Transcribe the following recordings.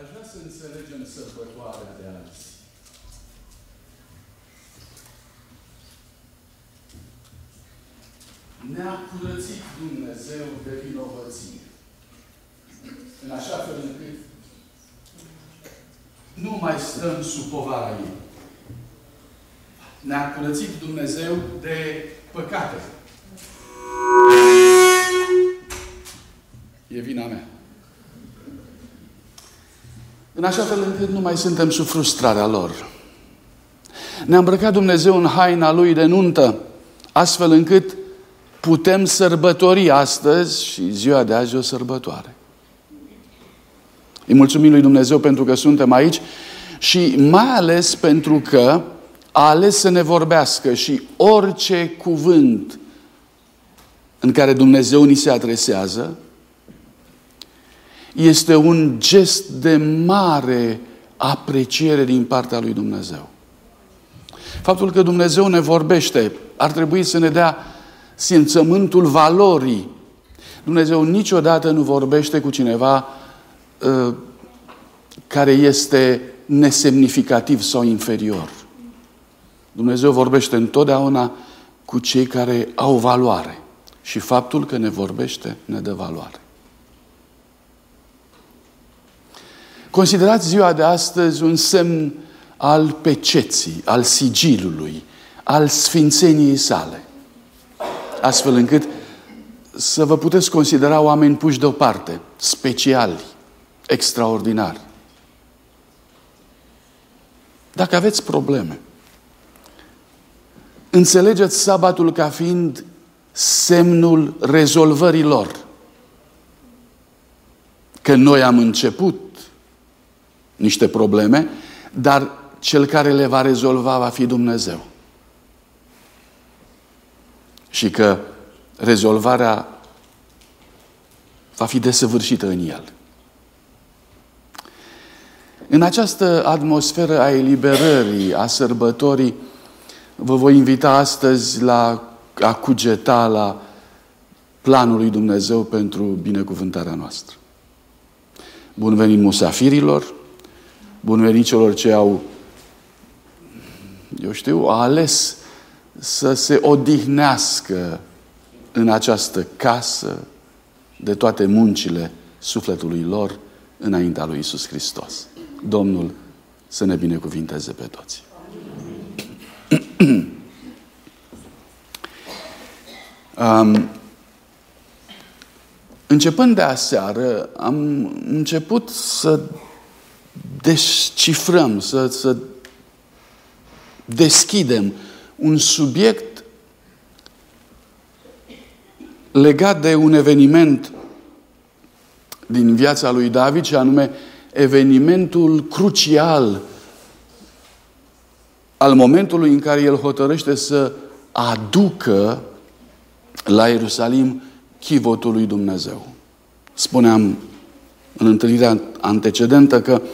Aș vrea să înțelegem sărbătoarea de azi. Ne-a curățit Dumnezeu de vinovăție. În așa fel încât nu mai stăm sub povara ei. Ne-a curățit Dumnezeu de păcate. E vina mea. În așa fel încât nu mai suntem sub frustrarea lor. Ne-a îmbrăcat Dumnezeu în haina Lui de nuntă, astfel încât putem sărbători astăzi și ziua de azi o sărbătoare. Îi mulțumim lui Dumnezeu pentru că suntem aici și mai ales pentru că a ales să ne vorbească și orice cuvânt în care Dumnezeu ni se adresează este un gest de mare apreciere din partea lui Dumnezeu. Faptul că Dumnezeu ne vorbește ar trebui să ne dea simțământul valorii. Dumnezeu niciodată nu vorbește cu cineva uh, care este nesemnificativ sau inferior. Dumnezeu vorbește întotdeauna cu cei care au valoare. Și faptul că ne vorbește ne dă valoare. Considerați ziua de astăzi un semn al peceții, al sigilului, al sfințeniei sale. Astfel încât să vă puteți considera oameni puși deoparte, speciali, extraordinari. Dacă aveți probleme, înțelegeți sabatul ca fiind semnul rezolvării lor. Că noi am început niște probleme, dar cel care le va rezolva va fi Dumnezeu. Și că rezolvarea va fi desăvârșită în El. În această atmosferă a eliberării, a sărbătorii, vă voi invita astăzi la a cugeta la planul lui Dumnezeu pentru binecuvântarea noastră. Bun venit musafirilor, bun venit celor ce au, eu știu, ales să se odihnească în această casă de toate muncile sufletului lor înaintea lui Isus Hristos. Domnul să ne binecuvinteze pe toți. um, începând de aseară, am început să descifrăm, să, să deschidem un subiect legat de un eveniment din viața lui David, și anume evenimentul crucial al momentului în care el hotărăște să aducă la Ierusalim chivotul lui Dumnezeu. Spuneam în întâlnirea antecedentă că um,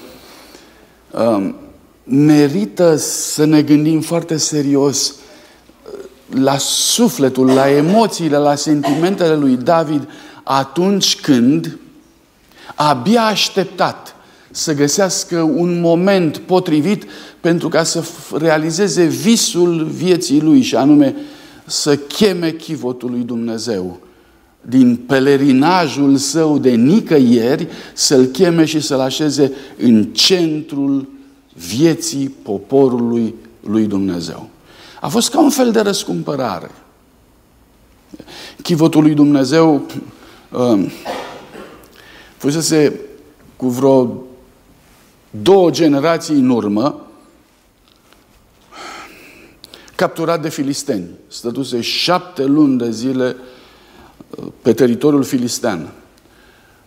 merită să ne gândim foarte serios uh, la sufletul, la emoțiile, la sentimentele lui David atunci când abia așteptat să găsească un moment potrivit pentru ca să realizeze visul vieții lui și anume să cheme chivotul lui Dumnezeu din pelerinajul său de nicăieri, să-l cheme și să-l așeze în centrul vieții poporului lui Dumnezeu. A fost ca un fel de răscumpărare. Chivotul lui Dumnezeu uh, fusese cu vreo două generații în urmă capturat de filisteni. Stătuse șapte luni de zile uh, pe teritoriul filistean.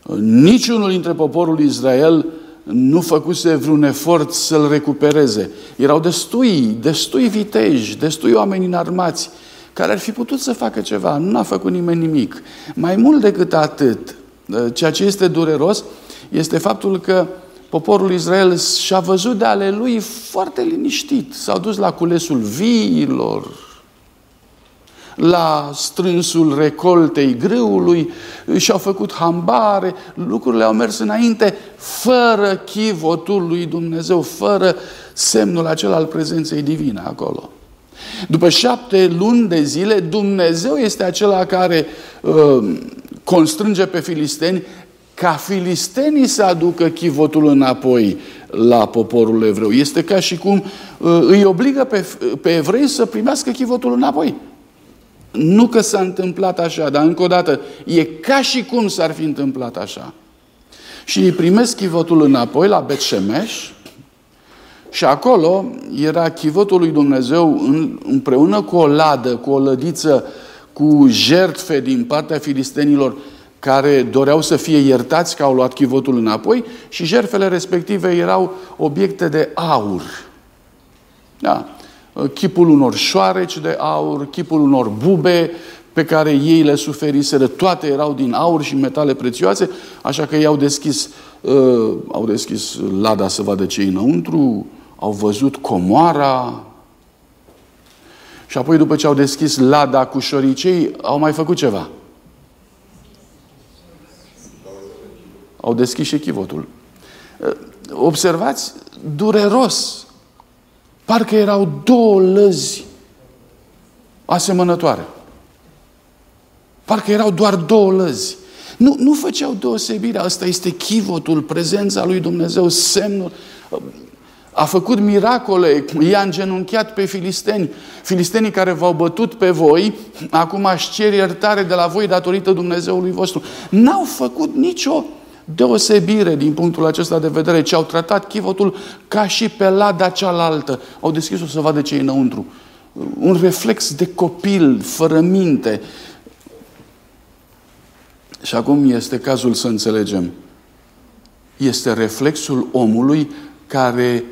Uh, niciunul dintre poporul Israel nu făcuse vreun efort să-l recupereze. Erau destui, destui viteji, destui oameni înarmați, care ar fi putut să facă ceva. Nu a făcut nimeni nimic. Mai mult decât atât, uh, ceea ce este dureros, este faptul că poporul Israel și-a văzut de ale lui foarte liniștit. S-au dus la culesul viilor, la strânsul recoltei grâului, și-au făcut hambare, lucrurile au mers înainte, fără chivotul lui Dumnezeu, fără semnul acela al prezenței divine acolo. După șapte luni de zile, Dumnezeu este acela care uh, constrânge pe filisteni ca filistenii să aducă chivotul înapoi la poporul evreu. Este ca și cum uh, îi obligă pe, pe evrei să primească chivotul înapoi. Nu că s-a întâmplat așa, dar încă o dată, e ca și cum s-ar fi întâmplat așa. Și îi primesc chivotul înapoi la Betșemeș și acolo era chivotul lui Dumnezeu în, împreună cu o ladă, cu o lădiță, cu jertfe din partea filistenilor care doreau să fie iertați că au luat chivotul înapoi și jertfele respective erau obiecte de aur. Da. Chipul unor șoareci de aur, chipul unor bube pe care ei le suferiseră, toate erau din aur și metale prețioase, așa că ei au deschis, uh, au deschis lada să vadă ce înăuntru, au văzut comoara și apoi după ce au deschis lada cu șoricei, au mai făcut ceva. Au deschis și chivotul. Observați, dureros. Parcă erau două lăzi asemănătoare. Parcă erau doar două lăzi. Nu, nu făceau deosebire. Asta este chivotul, prezența lui Dumnezeu, semnul a făcut miracole, i-a îngenunchiat pe filisteni. Filistenii care v-au bătut pe voi, acum aș cer iertare de la voi datorită Dumnezeului vostru. N-au făcut nicio deosebire din punctul acesta de vedere, ci au tratat chivotul ca și pe lada cealaltă. Au deschis-o să vadă ce e înăuntru. Un reflex de copil, fără minte. Și acum este cazul să înțelegem. Este reflexul omului care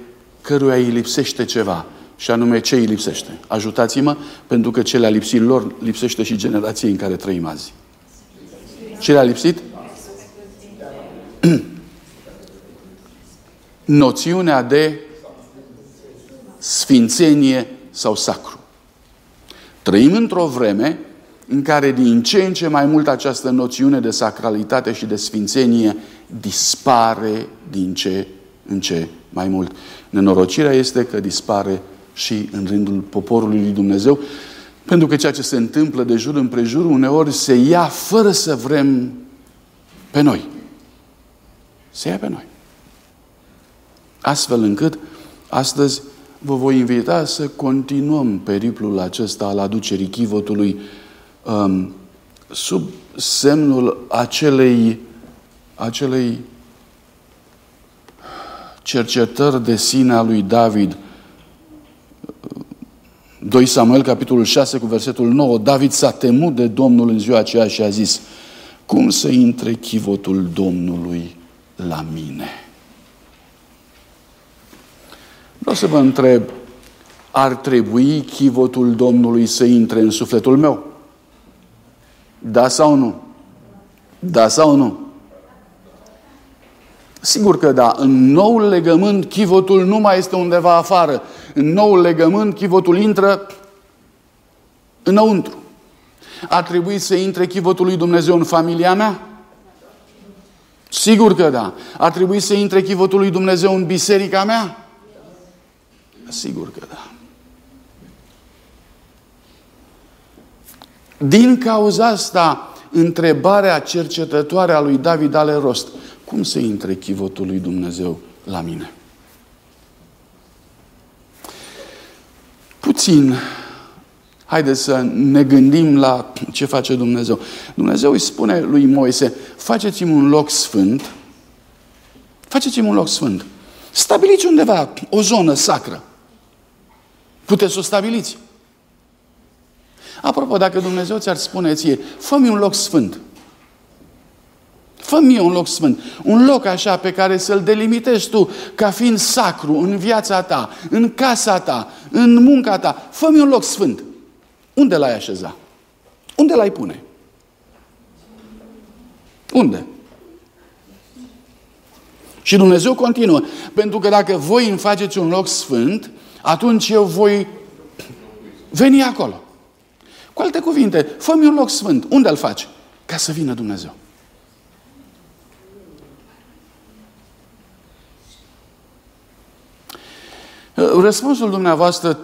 căruia îi lipsește ceva. Și anume, ce îi lipsește? Ajutați-mă, pentru că ce le-a lipsit lor, lipsește și generației în care trăim azi. Ce le-a lipsit? Noțiunea de sfințenie sau sacru. Trăim într-o vreme în care din ce în ce mai mult această noțiune de sacralitate și de sfințenie dispare din ce în ce mai mult. Nenorocirea este că dispare și în rândul poporului lui Dumnezeu, pentru că ceea ce se întâmplă de jur împrejur uneori se ia fără să vrem pe noi. Se ia pe noi. Astfel încât astăzi vă voi invita să continuăm periplul acesta al aducerii chivotului um, sub semnul acelei, acelei cercetări de sine a lui David. 2 Samuel, capitolul 6, cu versetul 9. David s-a temut de Domnul în ziua aceea și a zis, cum să intre chivotul Domnului la mine? Vreau să vă întreb, ar trebui chivotul Domnului să intre în sufletul meu? Da sau nu? Da sau nu? Sigur că da. În noul legământ, chivotul nu mai este undeva afară. În noul legământ, chivotul intră înăuntru. A trebuit să intre chivotul lui Dumnezeu în familia mea? Sigur că da. A trebuit să intre chivotul lui Dumnezeu în biserica mea? Sigur că da. Din cauza asta, întrebarea cercetătoare a lui David ale rost cum să intre chivotul lui Dumnezeu la mine? Puțin, haideți să ne gândim la ce face Dumnezeu. Dumnezeu îi spune lui Moise, faceți-mi un loc sfânt, faceți-mi un loc sfânt. Stabiliți undeva o zonă sacră. Puteți să o stabiliți. Apropo, dacă Dumnezeu ți-ar spune ție, fă-mi un loc sfânt, fă mie un loc sfânt. Un loc așa pe care să-l delimitezi tu ca fiind sacru în viața ta, în casa ta, în munca ta. fă un loc sfânt. Unde l-ai așeza? Unde l-ai pune? Unde? Și Dumnezeu continuă. Pentru că dacă voi îmi faceți un loc sfânt, atunci eu voi veni acolo. Cu alte cuvinte, fă-mi un loc sfânt. Unde îl faci? Ca să vină Dumnezeu. Răspunsul dumneavoastră,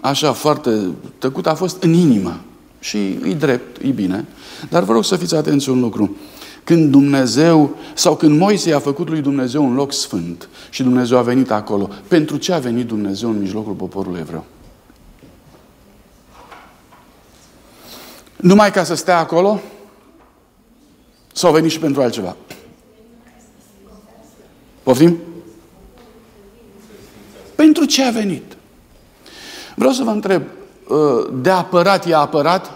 așa foarte tăcut, a fost în inimă. Și e drept, e bine. Dar vă rog să fiți atenți un lucru. Când Dumnezeu, sau când Moise a făcut lui Dumnezeu un loc sfânt și Dumnezeu a venit acolo, pentru ce a venit Dumnezeu în mijlocul poporului evreu? Numai ca să stea acolo? Sau a venit și pentru altceva? Poftim? Pentru ce a venit? Vreau să vă întreb, uh, de apărat i-a apărat?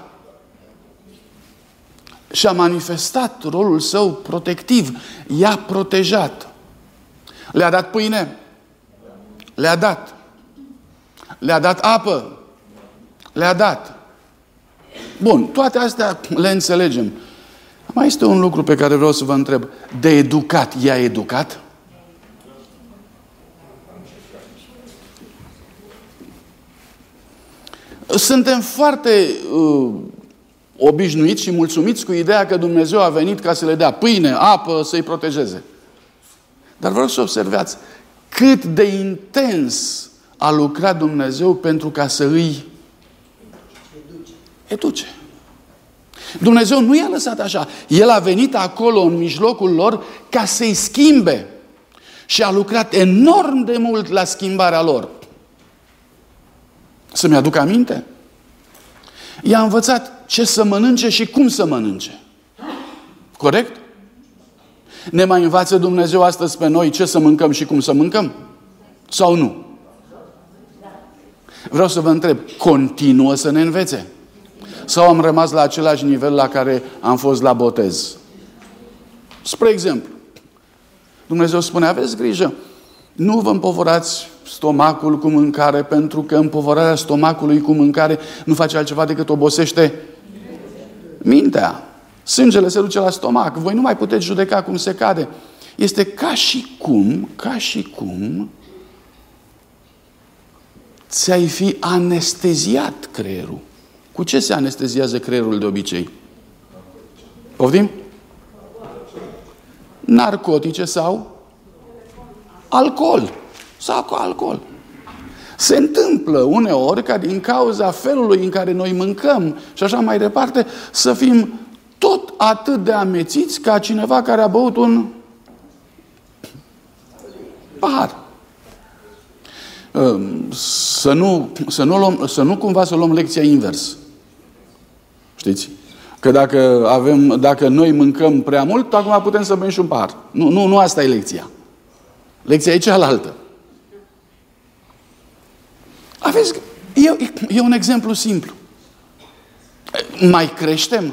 Și a manifestat rolul său protectiv. I-a protejat. Le-a dat pâine? Le-a dat. Le-a dat apă? Le-a dat. Bun, toate astea le înțelegem. Mai este un lucru pe care vreau să vă întreb. De educat, i-a educat? Suntem foarte uh, obișnuiți și mulțumiți cu ideea că Dumnezeu a venit ca să le dea pâine, apă, să-i protejeze. Dar vreau să observați cât de intens a lucrat Dumnezeu pentru ca să îi educe. Dumnezeu nu i-a lăsat așa. El a venit acolo în mijlocul lor ca să-i schimbe. Și a lucrat enorm de mult la schimbarea lor. Să-mi aduc aminte? I-a învățat ce să mănânce și cum să mănânce. Corect? Ne mai învață Dumnezeu astăzi pe noi ce să mâncăm și cum să mâncăm? Sau nu? Vreau să vă întreb, continuă să ne învețe? Sau am rămas la același nivel la care am fost la botez? Spre exemplu, Dumnezeu spune, aveți grijă, nu vă împovorați stomacul cu mâncare, pentru că împovărarea stomacului cu mâncare nu face altceva decât obosește mintea. Sângele se duce la stomac. Voi nu mai puteți judeca cum se cade. Este ca și cum, ca și cum ți-ai fi anesteziat creierul. Cu ce se anesteziază creierul de obicei? Poftim? Narcotice sau alcool sau cu alcool. Se întâmplă uneori ca din cauza felului în care noi mâncăm și așa mai departe să fim tot atât de amețiți ca cineva care a băut un pahar. Ehm, să nu, să nu, luăm, să nu cumva să luăm lecția invers. Știți? Că dacă, avem, dacă noi mâncăm prea mult, acum putem să bem și un pahar. Nu, nu, nu asta e lecția. Lecția e cealaltă. Aveți, e, e un exemplu simplu. Mai creștem?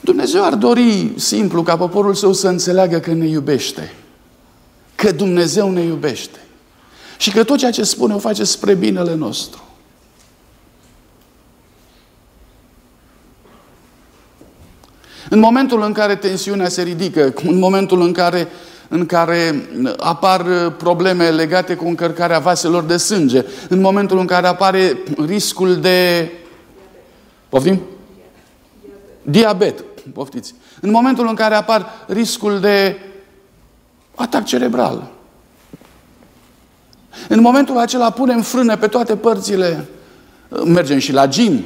Dumnezeu ar dori simplu ca poporul său să înțeleagă că ne iubește. Că Dumnezeu ne iubește. Și că tot ceea ce spune o face spre binele nostru. În momentul în care tensiunea se ridică, în momentul în care în care apar probleme legate cu încărcarea vaselor de sânge, în momentul în care apare riscul de... Poftim? Diabet. Poftiți. În momentul în care apar riscul de atac cerebral. În momentul acela punem frâne pe toate părțile. Mergem și la gym.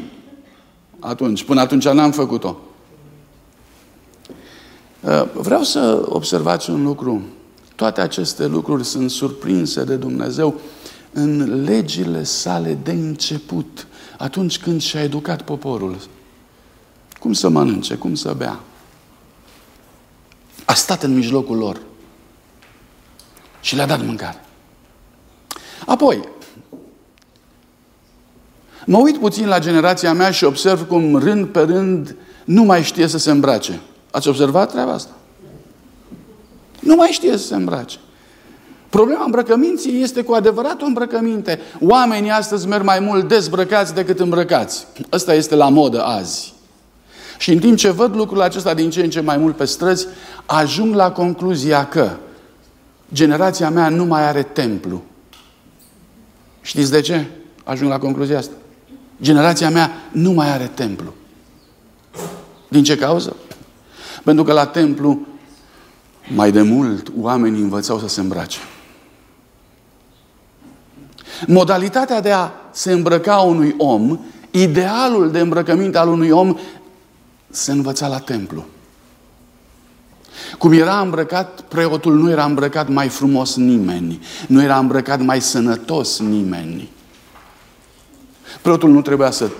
Atunci, până atunci n-am făcut-o. Uh, vreau să observați un lucru. Toate aceste lucruri sunt surprinse de Dumnezeu în legile sale de început, atunci când și-a educat poporul. Cum să mănânce, cum să bea. A stat în mijlocul lor și le-a dat mâncare. Apoi, mă uit puțin la generația mea și observ cum rând pe rând nu mai știe să se îmbrace. Ați observat treaba asta? Nu mai știe să se îmbrace. Problema îmbrăcăminții este cu adevărat o îmbrăcăminte. Oamenii astăzi merg mai mult dezbrăcați decât îmbrăcați. Ăsta este la modă azi. Și în timp ce văd lucrul acesta din ce în ce mai mult pe străzi, ajung la concluzia că generația mea nu mai are templu. Știți de ce? Ajung la concluzia asta. Generația mea nu mai are templu. Din ce cauză? Pentru că la templu mai de mult oamenii învățau să se îmbrace. Modalitatea de a se îmbrăca unui om, idealul de îmbrăcăminte al unui om, se învăța la templu. Cum era îmbrăcat, preotul nu era îmbrăcat mai frumos nimeni, nu era îmbrăcat mai sănătos nimeni. Preotul nu trebuia să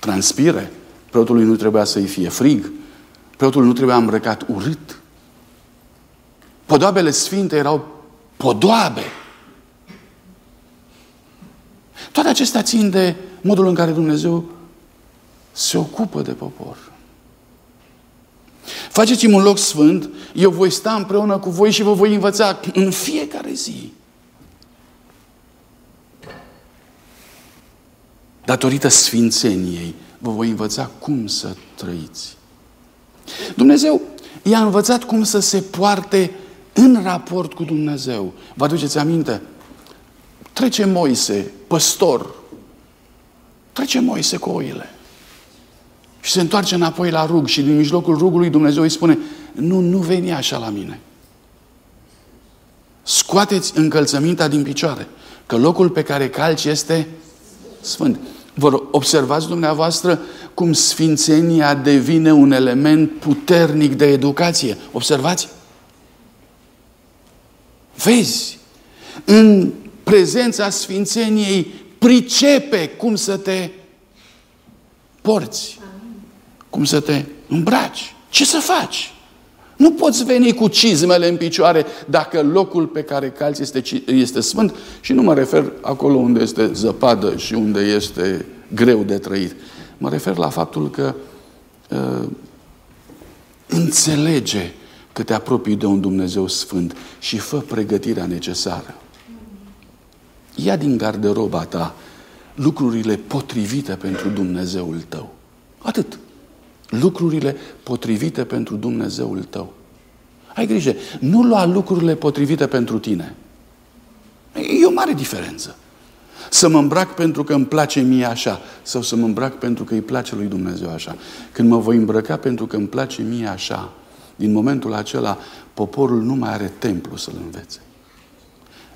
transpire, preotului nu trebuia să-i fie frig, preotul nu trebuia îmbrăcat urât. Podoabele sfinte erau podoabe. Toate acestea țin de modul în care Dumnezeu se ocupă de popor. Faceți-mi un loc sfânt, eu voi sta împreună cu voi și vă voi învăța în fiecare zi. Datorită sfințeniei, vă voi învăța cum să trăiți. Dumnezeu i-a învățat cum să se poarte în raport cu Dumnezeu. Vă aduceți aminte? Trece Moise, păstor, trece Moise cu oile. Și se întoarce înapoi la rug și din mijlocul rugului Dumnezeu îi spune, nu, nu veni așa la mine. Scoateți încălțămintea din picioare, că locul pe care calci este sfânt. Vă observați dumneavoastră cum sfințenia devine un element puternic de educație. Observați? Vezi, în prezența sfințeniei pricepe cum să te porți, cum să te îmbraci. Ce să faci? Nu poți veni cu cizmele în picioare dacă locul pe care calți este, este sfânt și nu mă refer acolo unde este zăpadă și unde este greu de trăit. Mă refer la faptul că uh, înțelege că te apropii de un Dumnezeu sfânt și fă pregătirea necesară. Ia din garderoba ta lucrurile potrivite pentru Dumnezeul tău. Atât. Lucrurile potrivite pentru Dumnezeul tău. Ai grijă, nu lua lucrurile potrivite pentru tine. E o mare diferență. Să mă îmbrac pentru că îmi place mie așa sau să mă îmbrac pentru că îi place lui Dumnezeu așa. Când mă voi îmbrăca pentru că îmi place mie așa, din momentul acela poporul nu mai are templu să-l învețe.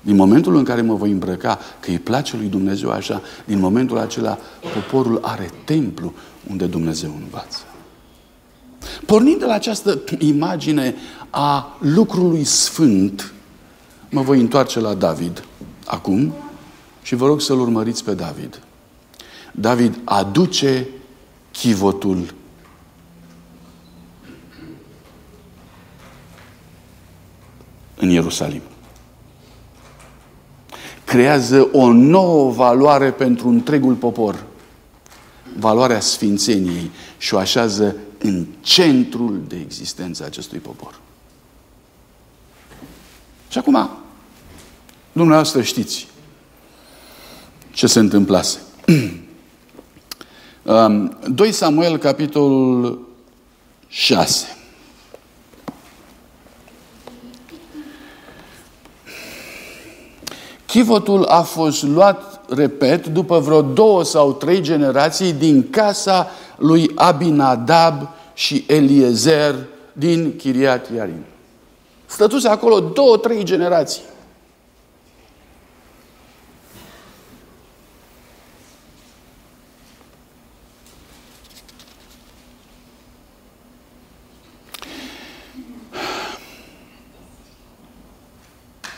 Din momentul în care mă voi îmbrăca că îi place lui Dumnezeu așa, din momentul acela poporul are templu unde Dumnezeu învață. Pornind de la această imagine a lucrului sfânt, mă voi întoarce la David acum și vă rog să-l urmăriți pe David. David aduce chivotul în Ierusalim. Creează o nouă valoare pentru întregul popor. Valoarea sfințeniei și o așează în centrul de existență a acestui popor. Și acum, dumneavoastră știți ce se întâmplase. 2 Samuel, capitolul 6. Chivotul a fost luat, repet, după vreo două sau trei generații din casa lui Abinadab și Eliezer din Chiriat Iarim. Stătuse acolo două, trei generații.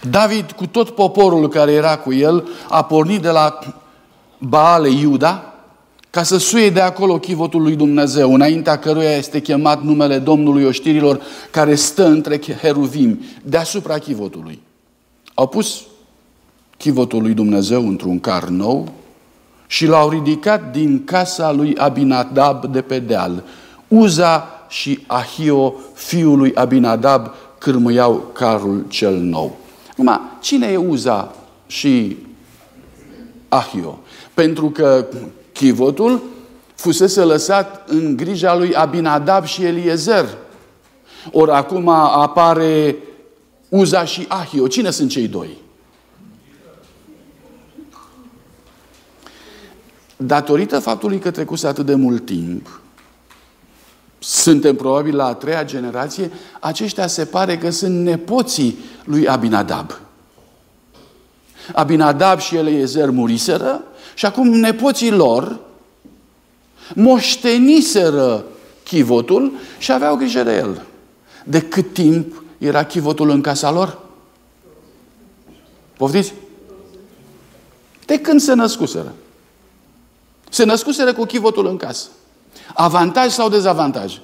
David, cu tot poporul care era cu el, a pornit de la Baale Iuda, ca să suie de acolo chivotul lui Dumnezeu, înaintea căruia este chemat numele Domnului oștirilor, care stă între heruvim, deasupra chivotului. Au pus chivotul lui Dumnezeu într-un car nou și l-au ridicat din casa lui Abinadab de pe deal. Uza și Ahio, fiul lui Abinadab, cârmâiau carul cel nou. Acum, cine e Uza și Ahio? Pentru că chivotul fusese lăsat în grija lui Abinadab și Eliezer. Ori acum apare Uza și Ahio. Cine sunt cei doi? datorită faptului că trecuse atât de mult timp, suntem probabil la a treia generație, aceștia se pare că sunt nepoții lui Abinadab. Abinadab și Eliezer muriseră și acum nepoții lor moșteniseră chivotul și aveau grijă de el. De cât timp era chivotul în casa lor? Poftiți? De când se născuseră. Se născuseră cu chivotul în casă. Avantaj sau dezavantaj?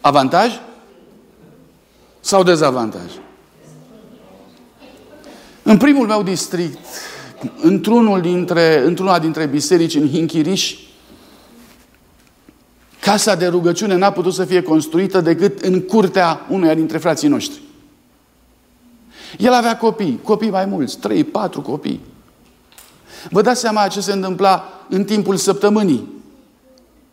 Avantaj? Sau dezavantaj? În primul meu district, într-unul dintre, într-una dintre biserici în Hinchiriș, casa de rugăciune n-a putut să fie construită decât în curtea unuia dintre frații noștri. El avea copii, copii mai mulți, trei, patru copii. Vă dați seama ce se întâmpla în timpul săptămânii.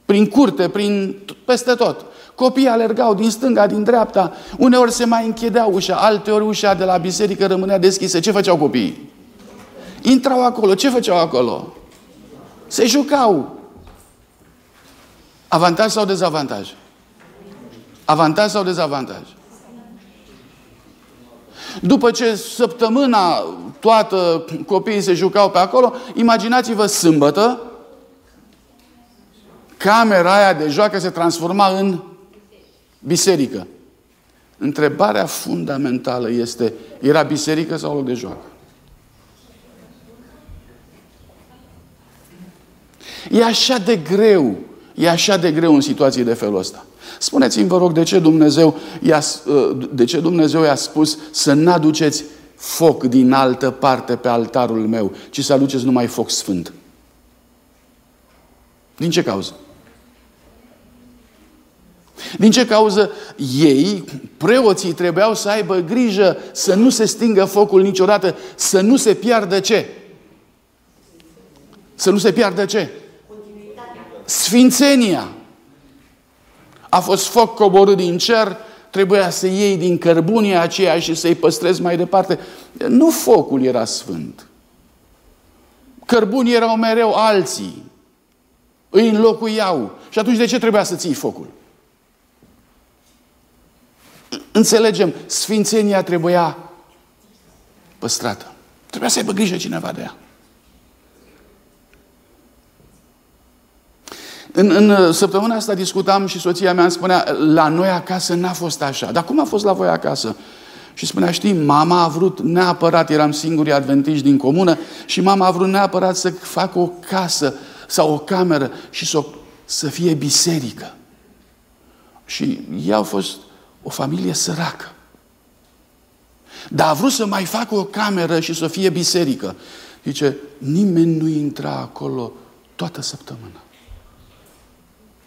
Prin curte, prin peste tot. Copiii alergau din stânga, din dreapta, uneori se mai închidea ușa, alteori ușa de la biserică rămânea deschisă. Ce făceau copiii? Intrau acolo. Ce făceau acolo? Se jucau. Avantaj sau dezavantaj? Avantaj sau dezavantaj? După ce săptămâna toată copiii se jucau pe acolo, imaginați-vă sâmbătă, camera aia de joacă se transforma în biserică. Întrebarea fundamentală este, era biserică sau loc de joacă? E așa de greu, e așa de greu în situații de felul ăsta. Spuneți-mi, vă rog, de ce Dumnezeu i-a, ă, de ce Dumnezeu i-a spus să n-aduceți foc din altă parte pe altarul meu, ci să aduceți numai foc sfânt? Din ce cauză? Din ce cauză ei, preoții, trebuiau să aibă grijă să nu se stingă focul niciodată, să nu se piardă ce? Să nu se piardă ce? Sfințenia. A fost foc coborât din cer, trebuia să iei din cărbunia aceea și să-i păstrezi mai departe. Nu focul era sfânt. Cărbunii erau mereu alții. Îi înlocuiau. Și atunci de ce trebuia să ții focul? Înțelegem, sfințenia trebuia păstrată. Trebuia să aibă grijă cineva de ea. În, în săptămâna asta discutam și soția mea îmi spunea, la noi acasă n-a fost așa. Dar cum a fost la voi acasă? Și spunea, știi, mama a vrut neapărat, eram singuri adventiști din comună, și mama a vrut neapărat să facă o casă sau o cameră și să, să fie biserică. Și ei au fost o familie săracă. Dar a vrut să mai facă o cameră și să fie biserică. Zice, nimeni nu intra acolo toată săptămâna.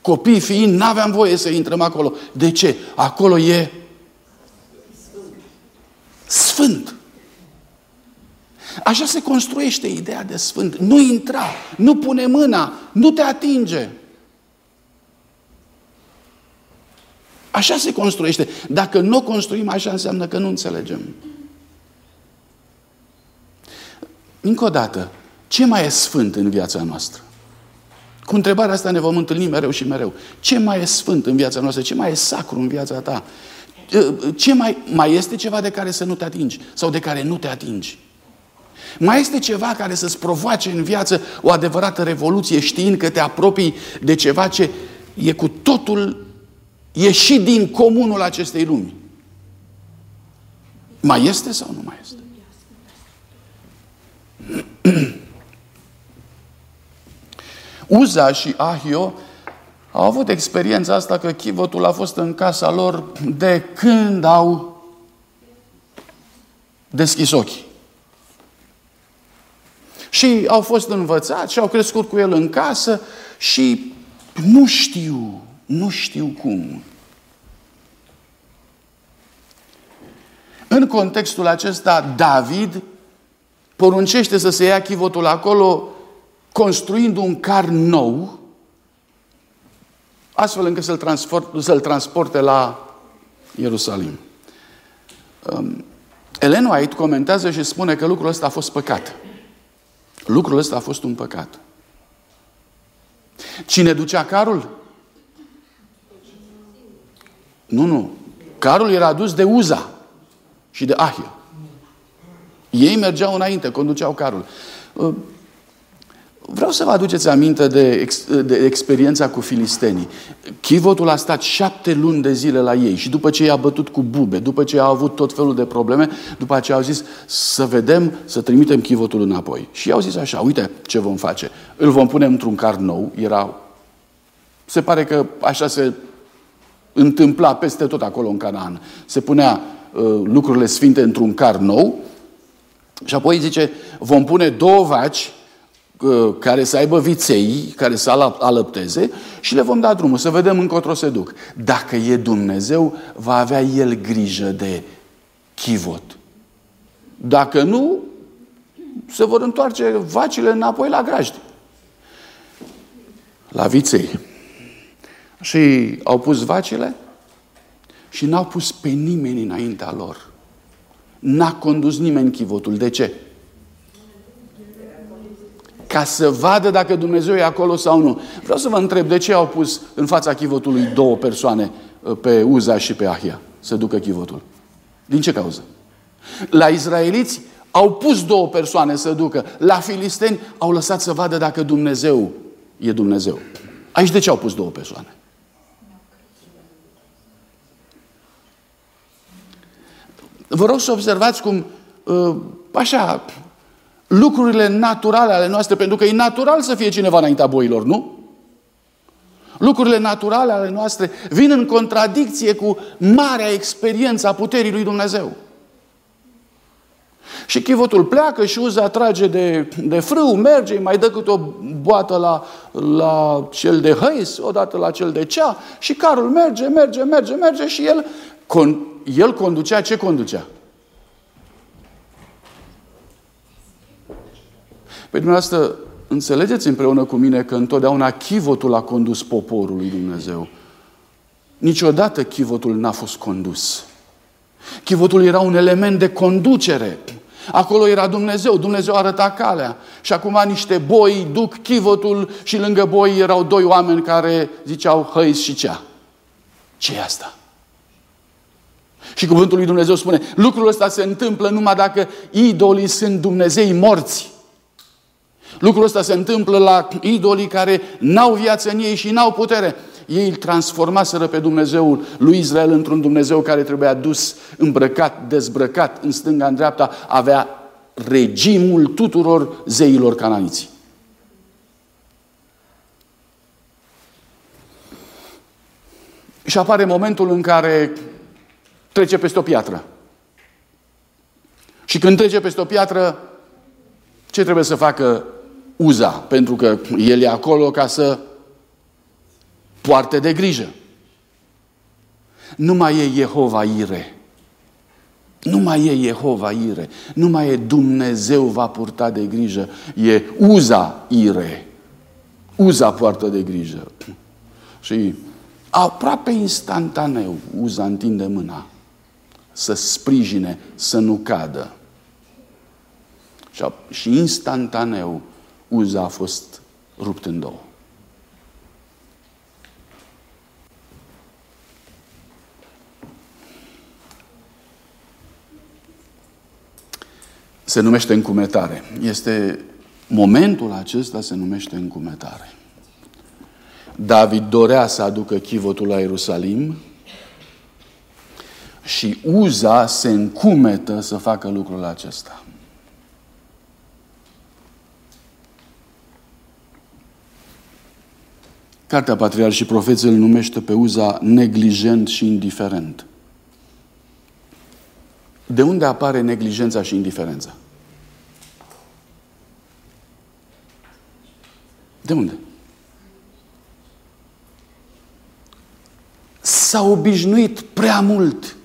Copii fiind, n-aveam voie să intrăm acolo. De ce? Acolo e sfânt. Așa se construiește ideea de sfânt. Nu intra, nu pune mâna, nu te atinge. Așa se construiește. Dacă nu o construim așa, înseamnă că nu înțelegem. Încă o dată, ce mai e sfânt în viața noastră? Cu întrebarea asta ne vom întâlni mereu și mereu. Ce mai e sfânt în viața noastră? Ce mai e sacru în viața ta? Ce mai, mai este ceva de care să nu te atingi? Sau de care nu te atingi? Mai este ceva care să-ți provoace în viață o adevărată revoluție știind că te apropii de ceva ce e cu totul ieși din comunul acestei lumi. Mai este sau nu mai este? Uza și Ahio au avut experiența asta că chivotul a fost în casa lor de când au deschis ochii. Și au fost învățați și au crescut cu el în casă și nu știu nu știu cum. În contextul acesta, David poruncește să se ia chivotul acolo, construind un car nou, astfel încât să-l, transport, să transporte la Ierusalim. Um, Ellen White comentează și spune că lucrul ăsta a fost păcat. Lucrul ăsta a fost un păcat. Cine ducea carul? Nu, nu. Carul era dus de Uza și de Ahia. Ei mergeau înainte, conduceau carul. Uh, vreau să vă aduceți aminte de, ex, de experiența cu filistenii. Chivotul a stat șapte luni de zile la ei și după ce i-a bătut cu bube, după ce a avut tot felul de probleme, după aceea au zis să vedem, să trimitem chivotul înapoi. Și i-au zis așa, uite ce vom face. Îl vom pune într-un car nou, era... Se pare că așa se întâmpla peste tot acolo în Canaan. Se punea uh, lucrurile sfinte într-un car nou și apoi zice, vom pune două vaci uh, care să aibă viței, care să alăpteze și le vom da drumul, să vedem încotro se duc. Dacă e Dumnezeu, va avea El grijă de chivot. Dacă nu, se vor întoarce vacile înapoi la grajd. La viței. Și au pus vacile și n-au pus pe nimeni înaintea lor. N-a condus nimeni chivotul. De ce? Ca să vadă dacă Dumnezeu e acolo sau nu. Vreau să vă întreb, de ce au pus în fața chivotului două persoane uh, pe Uza și pe Ahia să ducă chivotul? Din ce cauză? La izraeliți au pus două persoane să ducă. La filisteni au lăsat să vadă dacă Dumnezeu e Dumnezeu. Aici de ce au pus două persoane? Vă rog să observați cum, uh, așa, lucrurile naturale ale noastre, pentru că e natural să fie cineva înaintea boilor, nu? Lucrurile naturale ale noastre vin în contradicție cu marea experiență a puterii lui Dumnezeu. Și chivotul pleacă și Uza atrage de, de frâu, merge, mai dă câte o boată la, la cel de hăis, odată la cel de cea și carul merge, merge, merge, merge și el con, el conducea, ce conducea? Pe dumneavoastră, înțelegeți împreună cu mine că întotdeauna chivotul a condus poporul lui Dumnezeu. Niciodată chivotul n-a fost condus. Chivotul era un element de conducere. Acolo era Dumnezeu, Dumnezeu arăta calea. Și acum niște boi duc chivotul și lângă boi erau doi oameni care ziceau hăiți și cea. ce e asta? Și cuvântul lui Dumnezeu spune, lucrul ăsta se întâmplă numai dacă idolii sunt Dumnezei morți. Lucrul ăsta se întâmplă la idolii care n-au viață în ei și n-au putere. Ei îl transformaseră pe Dumnezeul lui Israel într-un Dumnezeu care trebuia dus, îmbrăcat, dezbrăcat, în stânga, în dreapta, avea regimul tuturor zeilor cananiții. Și apare momentul în care trece peste o piatră. Și când trece peste o piatră, ce trebuie să facă Uza? Pentru că el e acolo ca să poarte de grijă. Nu mai e Jehova Ire. Nu mai e Jehova Ire. Nu mai e Dumnezeu va purta de grijă. E Uza Ire. Uza poartă de grijă. Și aproape instantaneu Uza întinde mâna să sprijine, să nu cadă. Și instantaneu Uza a fost rupt în două. Se numește încumetare. Este momentul acesta se numește încumetare. David dorea să aducă chivotul la Ierusalim, și Uza se încumetă să facă lucrul acesta. Cartea Patriarh și Profeții îl numește pe Uza neglijent și indiferent. De unde apare neglijența și indiferența? De unde? S-a obișnuit prea mult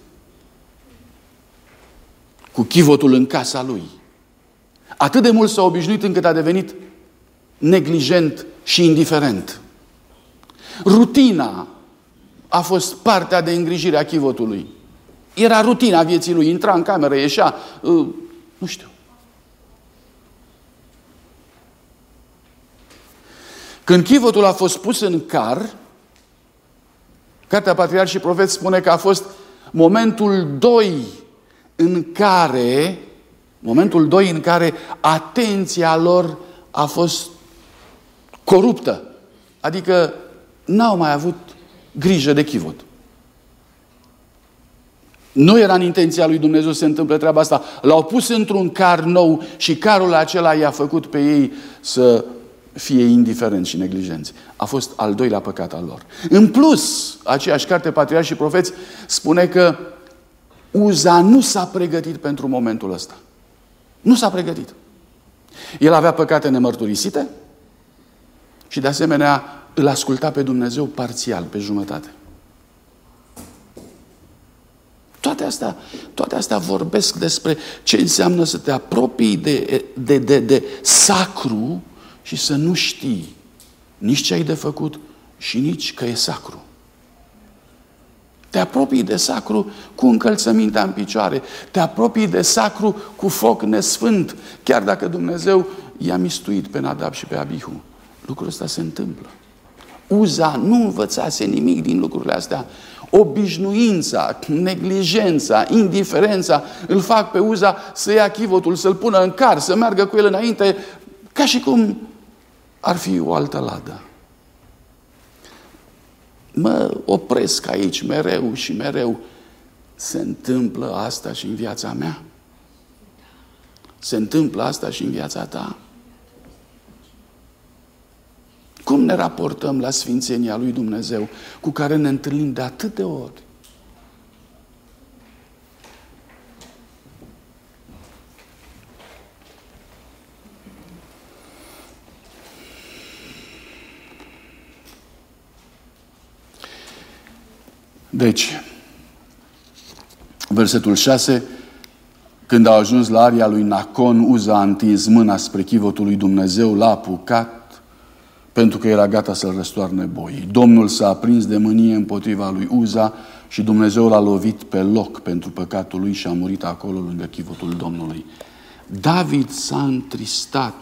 cu chivotul în casa lui. Atât de mult s-a obișnuit încât a devenit neglijent și indiferent. Rutina a fost partea de îngrijire a chivotului. Era rutina vieții lui. Intra în cameră, ieșea, uh, nu știu. Când chivotul a fost pus în car, Cartea Patriarh și Profet spune că a fost momentul 2 în care, momentul 2 în care atenția lor a fost coruptă. Adică n-au mai avut grijă de chivot. Nu era în intenția lui Dumnezeu să se întâmple treaba asta. L-au pus într-un car nou și carul acela i-a făcut pe ei să fie indiferenți și neglijenți. A fost al doilea păcat al lor. În plus, aceeași carte, Patriarh și Profeți, spune că Uza nu s-a pregătit pentru momentul ăsta. Nu s-a pregătit. El avea păcate nemărturisite și de asemenea îl asculta pe Dumnezeu parțial, pe jumătate. Toate astea, toate astea vorbesc despre ce înseamnă să te apropii de, de, de, de sacru și să nu știi nici ce ai de făcut și nici că e sacru. Te apropii de sacru cu încălțămintea în picioare. Te apropii de sacru cu foc nesfânt, chiar dacă Dumnezeu i-a mistuit pe Nadab și pe Abihu. Lucrul ăsta se întâmplă. Uza nu învățase nimic din lucrurile astea. Obișnuința, neglijența, indiferența îl fac pe Uza să ia chivotul, să-l pună în car, să meargă cu el înainte, ca și cum ar fi o altă ladă. Mă opresc aici mereu și mereu. Se întâmplă asta și în viața mea? Se întâmplă asta și în viața ta? Cum ne raportăm la Sfințenia lui Dumnezeu cu care ne întâlnim de atât de ori? Deci, versetul 6, când au ajuns la aria lui Nacon, Uza a întins mâna spre chivotul lui Dumnezeu, l-a apucat, pentru că era gata să-l răstoarne boii. Domnul s-a aprins de mânie împotriva lui Uza și Dumnezeu l-a lovit pe loc pentru păcatul lui și a murit acolo lângă chivotul Domnului. David s-a întristat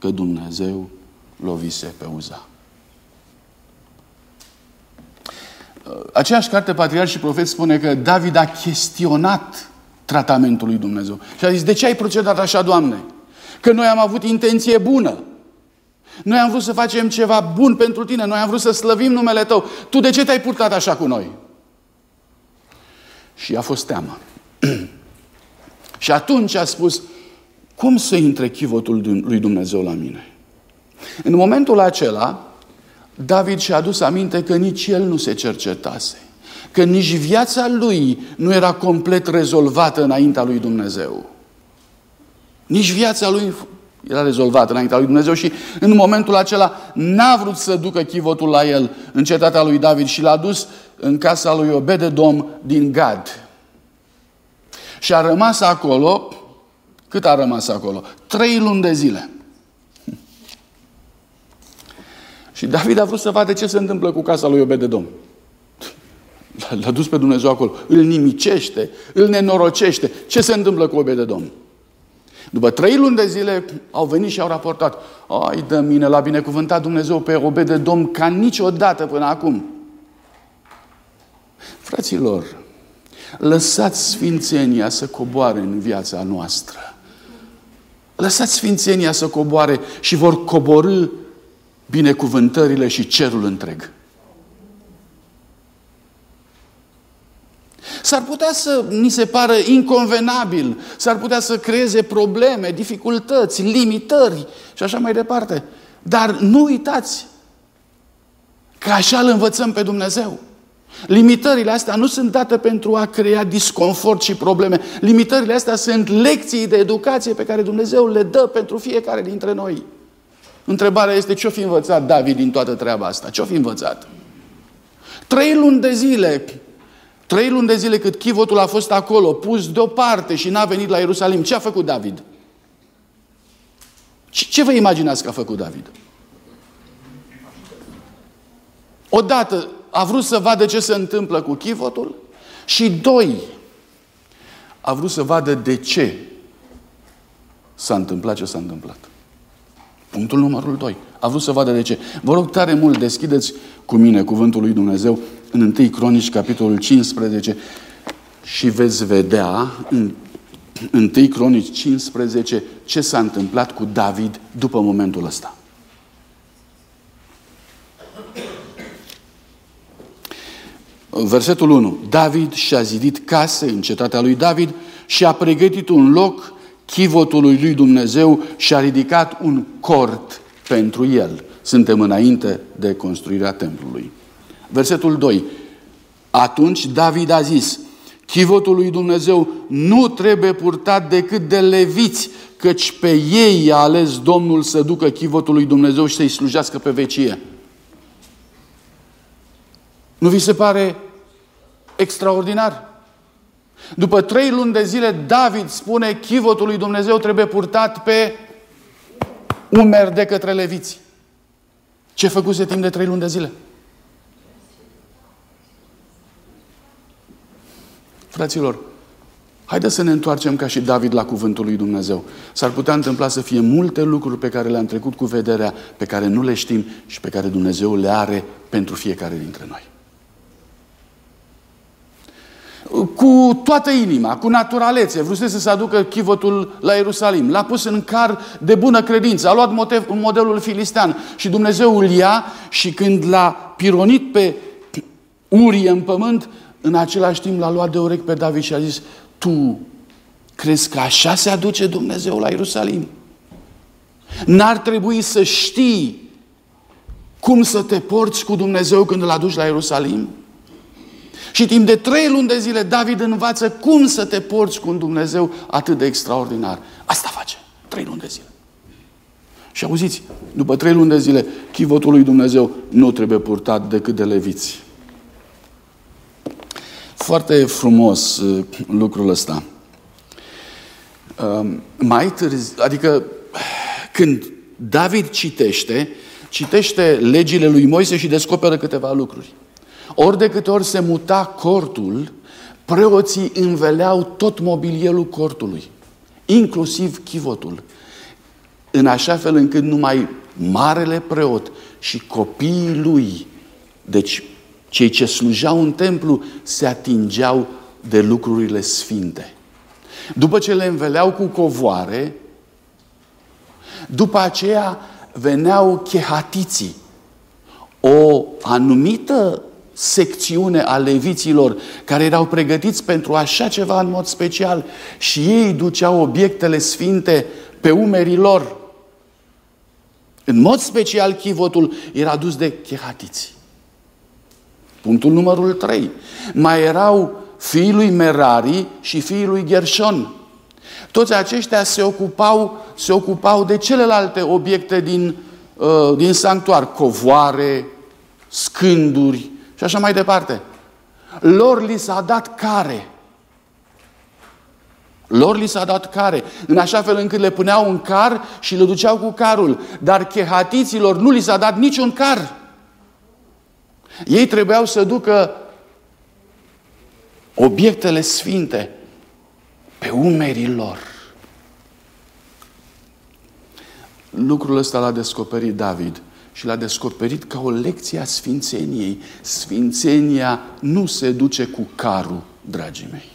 că Dumnezeu lovise pe Uza. Aceeași carte, Patriarh și Profet, spune că David a chestionat tratamentul lui Dumnezeu. Și a zis, de ce ai procedat așa, Doamne? Că noi am avut intenție bună. Noi am vrut să facem ceva bun pentru tine. Noi am vrut să slăvim numele tău. Tu de ce te-ai purtat așa cu noi? Și a fost teamă. și atunci a spus, cum să intre chivotul lui Dumnezeu la mine? În momentul acela, David și-a adus aminte că nici el nu se cercetase, că nici viața lui nu era complet rezolvată înaintea lui Dumnezeu. Nici viața lui era rezolvată înaintea lui Dumnezeu și în momentul acela n-a vrut să ducă chivotul la el în cetatea lui David și l-a dus în casa lui Obededom din Gad. Și a rămas acolo, cât a rămas acolo? Trei luni de zile. Și David a vrut să vadă ce se întâmplă cu casa lui Obededom. L-a dus pe Dumnezeu acolo. Îl nimicește, îl nenorocește. Ce se întâmplă cu Obededom? După trei luni de zile au venit și au raportat. Ai de mine, l-a binecuvântat Dumnezeu pe Obededom ca niciodată până acum. Fraților, lăsați sfințenia să coboare în viața noastră. Lăsați sfințenia să coboare și vor coborâ binecuvântările și cerul întreg. S-ar putea să ni se pară inconvenabil, s-ar putea să creeze probleme, dificultăți, limitări și așa mai departe. Dar nu uitați că așa îl învățăm pe Dumnezeu. Limitările astea nu sunt date pentru a crea disconfort și probleme. Limitările astea sunt lecții de educație pe care Dumnezeu le dă pentru fiecare dintre noi. Întrebarea este ce-o fi învățat David din toată treaba asta? Ce-o fi învățat? Trei luni de zile, trei luni de zile cât chivotul a fost acolo, pus deoparte și n-a venit la Ierusalim, ce a făcut David? Ce vă imaginați că a făcut David? Odată a vrut să vadă ce se întâmplă cu chivotul și doi, a vrut să vadă de ce s-a întâmplat ce s-a întâmplat. Punctul numărul 2. A vrut să vadă de ce. Vă rog tare mult, deschideți cu mine cuvântul lui Dumnezeu în 1 Cronici, capitolul 15 și veți vedea în 1 Cronici 15 ce s-a întâmplat cu David după momentul ăsta. Versetul 1. David și-a zidit case în cetatea lui David și a pregătit un loc chivotului lui Dumnezeu și a ridicat un cort pentru el. Suntem înainte de construirea templului. Versetul 2. Atunci David a zis, chivotul lui Dumnezeu nu trebuie purtat decât de leviți, căci pe ei i-a ales Domnul să ducă chivotul lui Dumnezeu și să-i slujească pe vecie. Nu vi se pare extraordinar? După trei luni de zile, David spune, chivotul lui Dumnezeu trebuie purtat pe umeri de către leviți. Ce făcuse timp de trei luni de zile? Fraților, haideți să ne întoarcem ca și David la cuvântul lui Dumnezeu. S-ar putea întâmpla să fie multe lucruri pe care le-am trecut cu vederea, pe care nu le știm și pe care Dumnezeu le are pentru fiecare dintre noi. Cu toată inima, cu naturalețe, vrusese să aducă chivotul la Ierusalim. L-a pus în car de bună credință, a luat modelul filistean și Dumnezeu îl ia și când l-a pironit pe Urie în pământ, în același timp l-a luat de urechi pe David și a zis, tu crezi că așa se aduce Dumnezeu la Ierusalim? N-ar trebui să știi cum să te porți cu Dumnezeu când îl aduci la Ierusalim? Și timp de trei luni de zile David învață cum să te porți cu un Dumnezeu atât de extraordinar. Asta face. Trei luni de zile. Și auziți, după trei luni de zile, chivotul lui Dumnezeu nu trebuie purtat decât de leviți. Foarte frumos uh, lucrul ăsta. Um, mai târziu, adică când David citește, citește legile lui Moise și descoperă câteva lucruri. Ori de câte ori se muta cortul, preoții înveleau tot mobilierul cortului, inclusiv chivotul, în așa fel încât numai marele preot și copiii lui, deci cei ce slujeau în templu, se atingeau de lucrurile sfinte. După ce le înveleau cu covoare, după aceea veneau chehatiții, o anumită secțiune a leviților care erau pregătiți pentru așa ceva în mod special și ei duceau obiectele sfinte pe umerii lor. În mod special, chivotul era dus de chehatiți. Punctul numărul 3. Mai erau fiii lui Merari și fiii lui Gershon. Toți aceștia se ocupau, se ocupau de celelalte obiecte din, uh, din sanctuar, covoare, scânduri, și așa mai departe. Lor li s-a dat care. Lor li s-a dat care, în așa fel încât le puneau în car și le duceau cu carul. Dar chehatiților nu li s-a dat niciun car. Ei trebuiau să ducă obiectele sfinte pe umerii lor. Lucrul ăsta l-a descoperit David și l-a descoperit ca o lecție a Sfințeniei. Sfințenia nu se duce cu carul, dragii mei.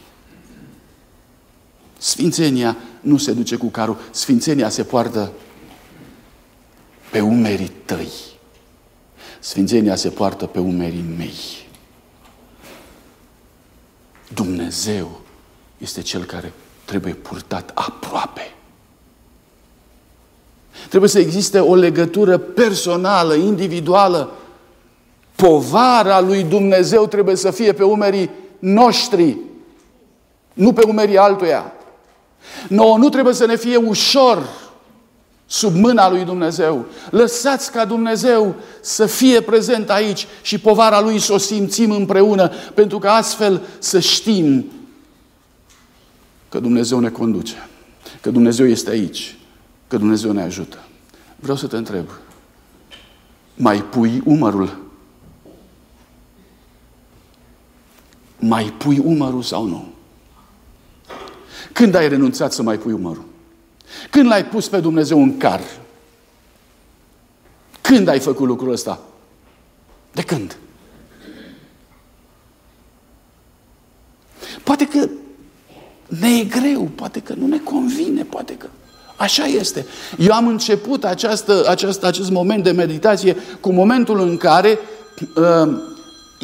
Sfințenia nu se duce cu carul. Sfințenia se poartă pe umerii tăi. Sfințenia se poartă pe umerii mei. Dumnezeu este Cel care trebuie purtat aproape. Trebuie să existe o legătură personală, individuală. Povara lui Dumnezeu trebuie să fie pe umerii noștri, nu pe umerii altuia. Nouă nu trebuie să ne fie ușor sub mâna lui Dumnezeu. Lăsați ca Dumnezeu să fie prezent aici și povara lui să o simțim împreună, pentru că astfel să știm că Dumnezeu ne conduce, că Dumnezeu este aici că Dumnezeu ne ajută. Vreau să te întreb, mai pui umărul? Mai pui umărul sau nu? Când ai renunțat să mai pui umărul? Când l-ai pus pe Dumnezeu în car? Când ai făcut lucrul ăsta? De când? Poate că ne e greu, poate că nu ne convine, poate că așa este. Eu am început această, această, acest moment de meditație cu momentul în care uh,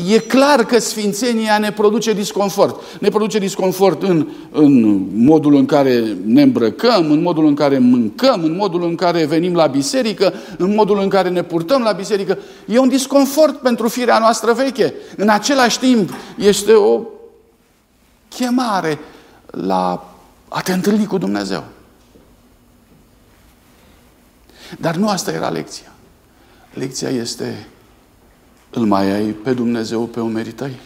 e clar că Sfințenia ne produce disconfort. Ne produce disconfort în, în modul în care ne îmbrăcăm, în modul în care mâncăm, în modul în care venim la biserică, în modul în care ne purtăm la biserică. E un disconfort pentru firea noastră veche. În același timp, este o chemare la a te întâlni cu Dumnezeu. Dar nu asta era lecția. Lecția este îl mai ai pe Dumnezeu pe umerii tăi?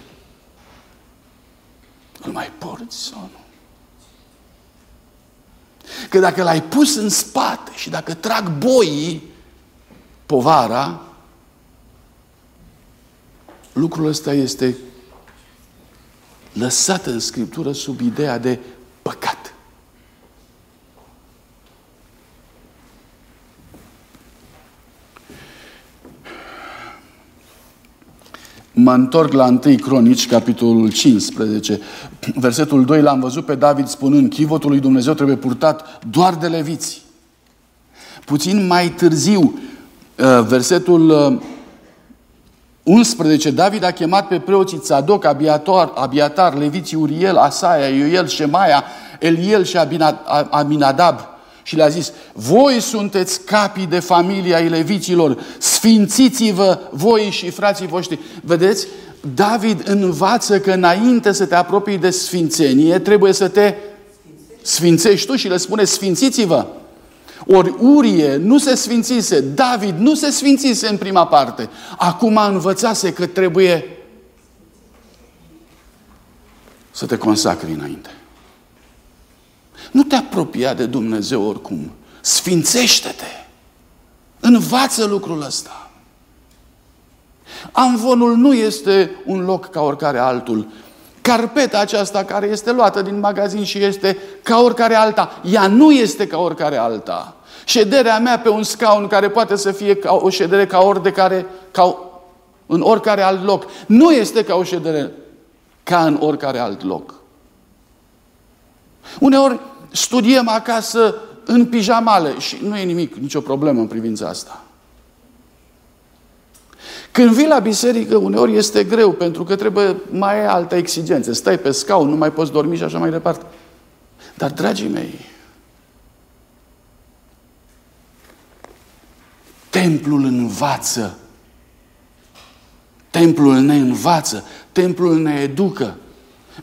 Îl mai porți sau nu? Că dacă l-ai pus în spate și dacă trag boii povara, lucrul ăsta este lăsat în Scriptură sub ideea de păcat. Mă întorc la 1 Cronici, capitolul 15. Versetul 2 l-am văzut pe David spunând, chivotul lui Dumnezeu trebuie purtat doar de leviți. Puțin mai târziu, uh, versetul 11, uh, David a chemat pe preoții Tzadok, Abiatar, Abiatar Leviții Uriel, Asaia, Ioel, Shemaia, Eliel și Aminadab și le-a zis, voi sunteți capii de familia ai leviților, sfințiți-vă voi și frații voștri. Vedeți, David învață că înainte să te apropii de sfințenie, trebuie să te sfințești tu și le spune, sfințiți-vă. Ori Urie nu se sfințise, David nu se sfințise în prima parte. Acum învățase că trebuie să te consacri înainte. Nu te apropia de Dumnezeu oricum. Sfințește-te. Învață lucrul ăsta. Amvonul nu este un loc ca oricare altul. Carpeta aceasta care este luată din magazin și este ca oricare alta, ea nu este ca oricare alta. Șederea mea pe un scaun care poate să fie ca o ședere ca ori de care, ca în oricare alt loc, nu este ca o ședere ca în oricare alt loc. Uneori studiem acasă în pijamale și nu e nimic, nicio problemă în privința asta. Când vii la biserică, uneori este greu, pentru că trebuie mai ai alte exigențe. Stai pe scaun, nu mai poți dormi și așa mai departe. Dar, dragii mei, templul învață. Templul ne învață. Templul ne educă.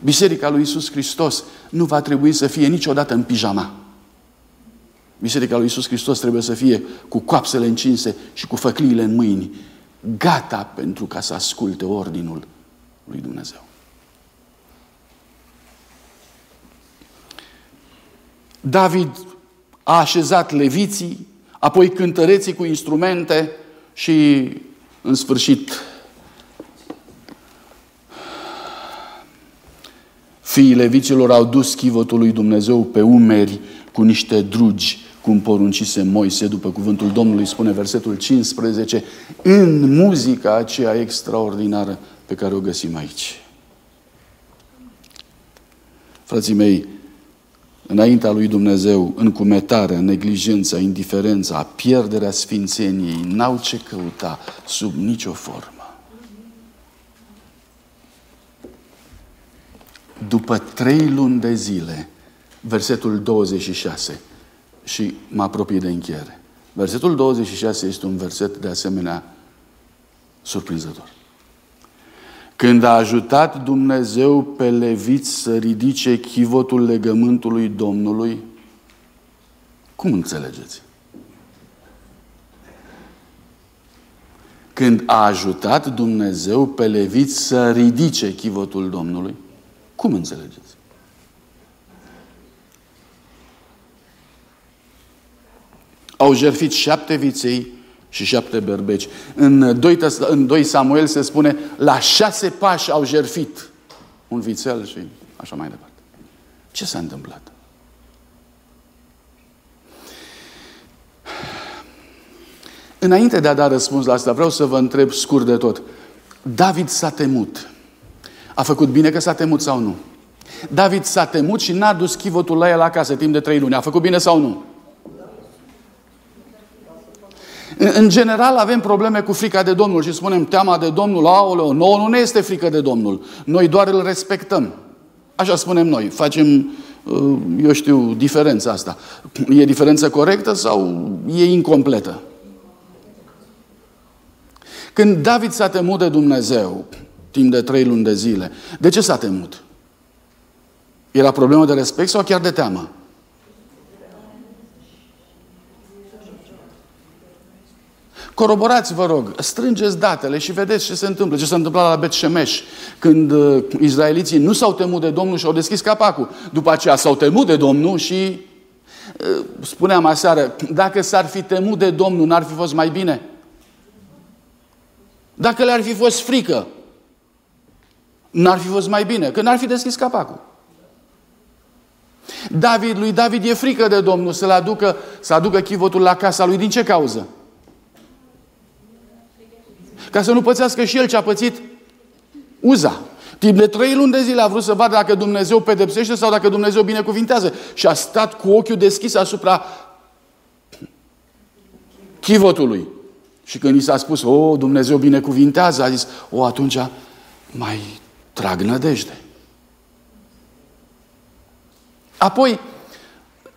Biserica lui Isus Hristos nu va trebui să fie niciodată în pijama. Biserica lui Isus Hristos trebuie să fie cu coapsele încinse și cu făcliile în mâini, gata pentru ca să asculte ordinul lui Dumnezeu. David a așezat leviții, apoi cântăreții cu instrumente și, în sfârșit, Fiii levicilor au dus chivotul lui Dumnezeu pe umeri cu niște drugi, cum poruncise Moise, după cuvântul Domnului, spune versetul 15, în muzica aceea extraordinară pe care o găsim aici. Frații mei, înaintea lui Dumnezeu, încumetarea, neglijența, indiferența, pierderea sfințeniei, n-au ce căuta sub nicio formă. După trei luni de zile, versetul 26, și mă apropii de încheiere. Versetul 26 este un verset de asemenea surprinzător. Când a ajutat Dumnezeu pe leviți să ridice chivotul legământului Domnului, cum înțelegeți? Când a ajutat Dumnezeu pe leviți să ridice chivotul Domnului, cum înțelegeți? Au jertfit șapte viței și șapte berbeci. În 2, în 2 Samuel se spune, la șase pași au jertfit un vițel și așa mai departe. Ce s-a întâmplat? Înainte de a da răspuns la asta, vreau să vă întreb scurt de tot. David s-a temut. A făcut bine că s-a temut sau nu? David s-a temut și n-a dus chivotul la el acasă timp de trei luni. A făcut bine sau nu? În general avem probleme cu frica de Domnul și spunem teama de Domnul, aoleo, nouă nu ne este frică de Domnul. Noi doar îl respectăm. Așa spunem noi. Facem, uh, eu știu, diferența asta. E diferență corectă sau e incompletă? Când David s-a temut de Dumnezeu, timp de trei luni de zile, de ce s-a temut? Era problemă de respect sau chiar de teamă? Coroborați, vă rog, strângeți datele și vedeți ce se întâmplă. Ce s-a întâmplat la Bet Shemesh, când uh, izraeliții nu s-au temut de Domnul și au deschis capacul. După aceea s-au temut de Domnul și uh, spuneam aseară, dacă s-ar fi temut de Domnul, n-ar fi fost mai bine? Dacă le-ar fi fost frică, n-ar fi fost mai bine, că n-ar fi deschis capacul. David, lui David e frică de Domnul să-l aducă, să aducă chivotul la casa lui. Din ce cauză? Ca să nu pățească și el ce a pățit Uza. Timp de trei luni de zile a vrut să vadă dacă Dumnezeu pedepsește sau dacă Dumnezeu binecuvintează. Și a stat cu ochiul deschis asupra chivotului. Și când i s-a spus, o, Dumnezeu binecuvintează, a zis, o, atunci mai trag nădejde. Apoi,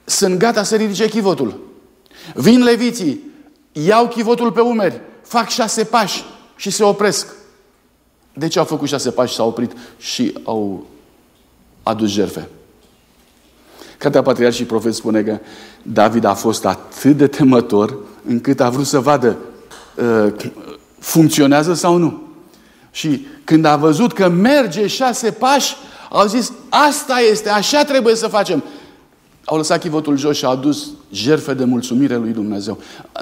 sunt gata să ridice chivotul. Vin leviții, iau chivotul pe umeri, fac șase pași și se opresc. De ce au făcut șase pași și s-au oprit și au adus jerfe? Cartea Patriarh și Profet spune că David a fost atât de temător încât a vrut să vadă uh, funcționează sau nu. Și când a văzut că merge șase pași, au zis, asta este, așa trebuie să facem. Au lăsat chivotul jos și au adus jerfe de mulțumire lui Dumnezeu.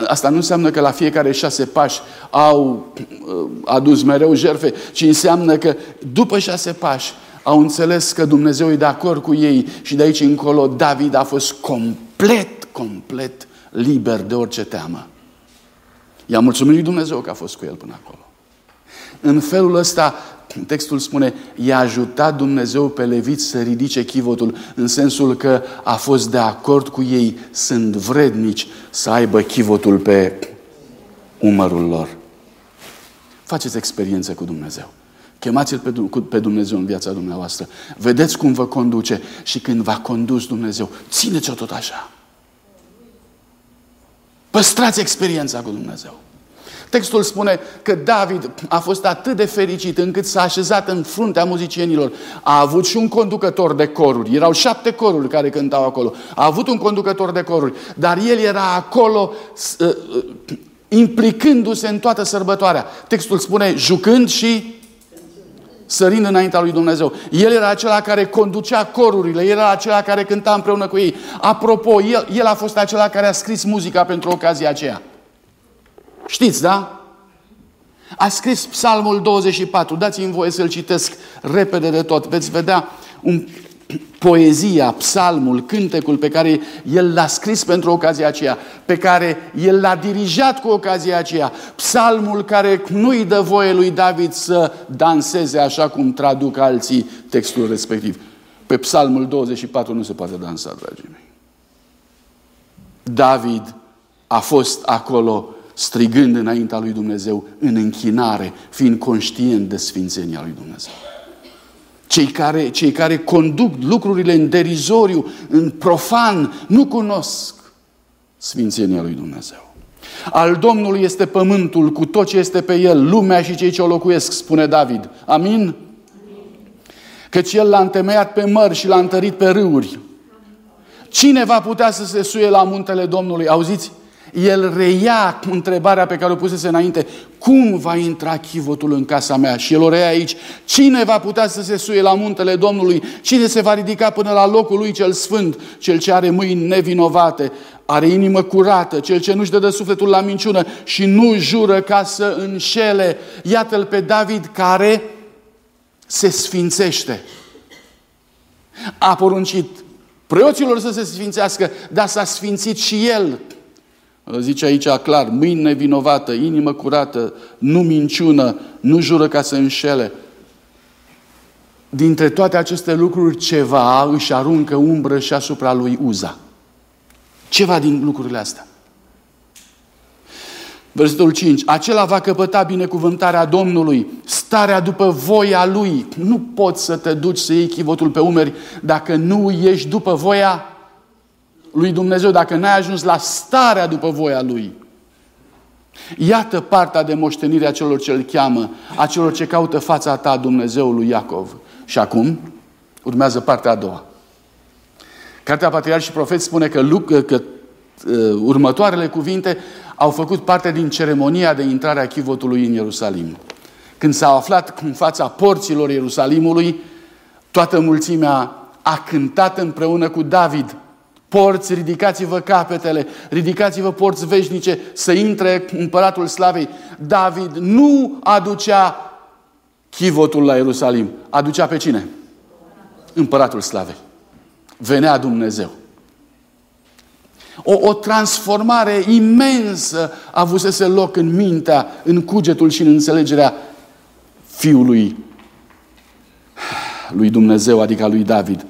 Asta nu înseamnă că la fiecare șase pași au uh, adus mereu jerfe, ci înseamnă că după șase pași au înțeles că Dumnezeu e de acord cu ei și de aici încolo David a fost complet, complet liber de orice teamă. I-a mulțumit lui Dumnezeu că a fost cu el până acolo. În felul ăsta, textul spune, i-a ajutat Dumnezeu pe leviți să ridice chivotul, în sensul că a fost de acord cu ei, sunt vrednici să aibă chivotul pe umărul lor. Faceți experiență cu Dumnezeu. Chemați-L pe Dumnezeu în viața dumneavoastră. Vedeți cum vă conduce și când v-a condus Dumnezeu, țineți-o tot așa. Păstrați experiența cu Dumnezeu. Textul spune că David a fost atât de fericit încât s-a așezat în fruntea muzicienilor. A avut și un conducător de coruri. Erau șapte coruri care cântau acolo. A avut un conducător de coruri. Dar el era acolo uh, uh, implicându-se în toată sărbătoarea. Textul spune jucând și sărind înaintea lui Dumnezeu. El era acela care conducea corurile, el era acela care cânta împreună cu ei. Apropo, el, el a fost acela care a scris muzica pentru ocazia aceea. Știți, da? A scris Psalmul 24. Dați-mi voie să-l citesc repede de tot. Veți vedea un, poezia, psalmul, cântecul pe care el l-a scris pentru ocazia aceea, pe care el l-a dirijat cu ocazia aceea, psalmul care nu-i dă voie lui David să danseze așa cum traduc alții textul respectiv. Pe psalmul 24 nu se poate dansa, dragii mei. David a fost acolo strigând înaintea lui Dumnezeu în închinare, fiind conștient de sfințenia lui Dumnezeu. Cei care, cei care conduc lucrurile în derizoriu, în profan, nu cunosc sfințenia lui Dumnezeu. Al Domnului este pământul cu tot ce este pe el, lumea și cei ce o locuiesc, spune David. Amin? Căci el l-a întemeiat pe mări și l-a întărit pe râuri. Cine va putea să se suie la muntele Domnului? Auziți? El reia întrebarea pe care o pusese înainte, cum va intra chivotul în casa mea? Și el o reia aici, cine va putea să se suie la muntele Domnului? Cine se va ridica până la locul lui cel sfânt? Cel ce are mâini nevinovate, are inimă curată, cel ce nu-și dă de sufletul la minciună și nu jură ca să înșele. Iată-l pe David care se sfințește. A poruncit preoților să se sfințească, dar s-a sfințit și el Zice aici clar, mâini nevinovată, inimă curată, nu minciună, nu jură ca să înșele. Dintre toate aceste lucruri, ceva își aruncă umbră și asupra lui Uza. Ceva din lucrurile astea. Versetul 5. Acela va căpăta binecuvântarea Domnului, starea după voia Lui. Nu poți să te duci să iei chivotul pe umeri dacă nu ești după voia lui Dumnezeu, dacă n-ai ajuns la starea după voia Lui. Iată partea de moștenire a celor ce îl cheamă, a celor ce caută fața ta, Dumnezeului Iacov. Și acum urmează partea a doua. Cartea Patriarh și Profet spune că, că, că uh, următoarele cuvinte au făcut parte din ceremonia de intrare a chivotului în Ierusalim. Când s-au aflat în fața porților Ierusalimului, toată mulțimea a cântat împreună cu David. Porți, ridicați-vă capetele, ridicați-vă porți veșnice, să intre împăratul slavei. David nu aducea chivotul la Ierusalim. Aducea pe cine? Împăratul slavei. Venea Dumnezeu. O, o transformare imensă avusese loc în mintea, în cugetul și în înțelegerea fiului lui Dumnezeu, adică lui David.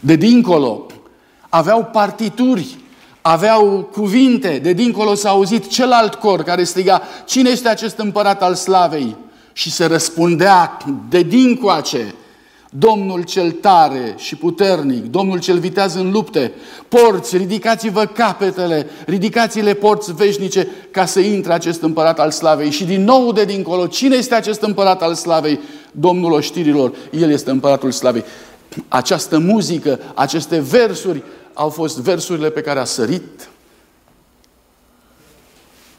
De dincolo aveau partituri, aveau cuvinte, de dincolo s-a auzit celălalt cor care striga, cine este acest împărat al slavei? Și se răspundea de dincoace, Domnul cel tare și puternic, Domnul cel vitează în lupte, porți, ridicați-vă capetele, ridicați-le porți veșnice ca să intre acest împărat al slavei. Și din nou de dincolo, cine este acest împărat al slavei? Domnul oștirilor, El este împăratul slavei. Această muzică, aceste versuri au fost versurile pe care a sărit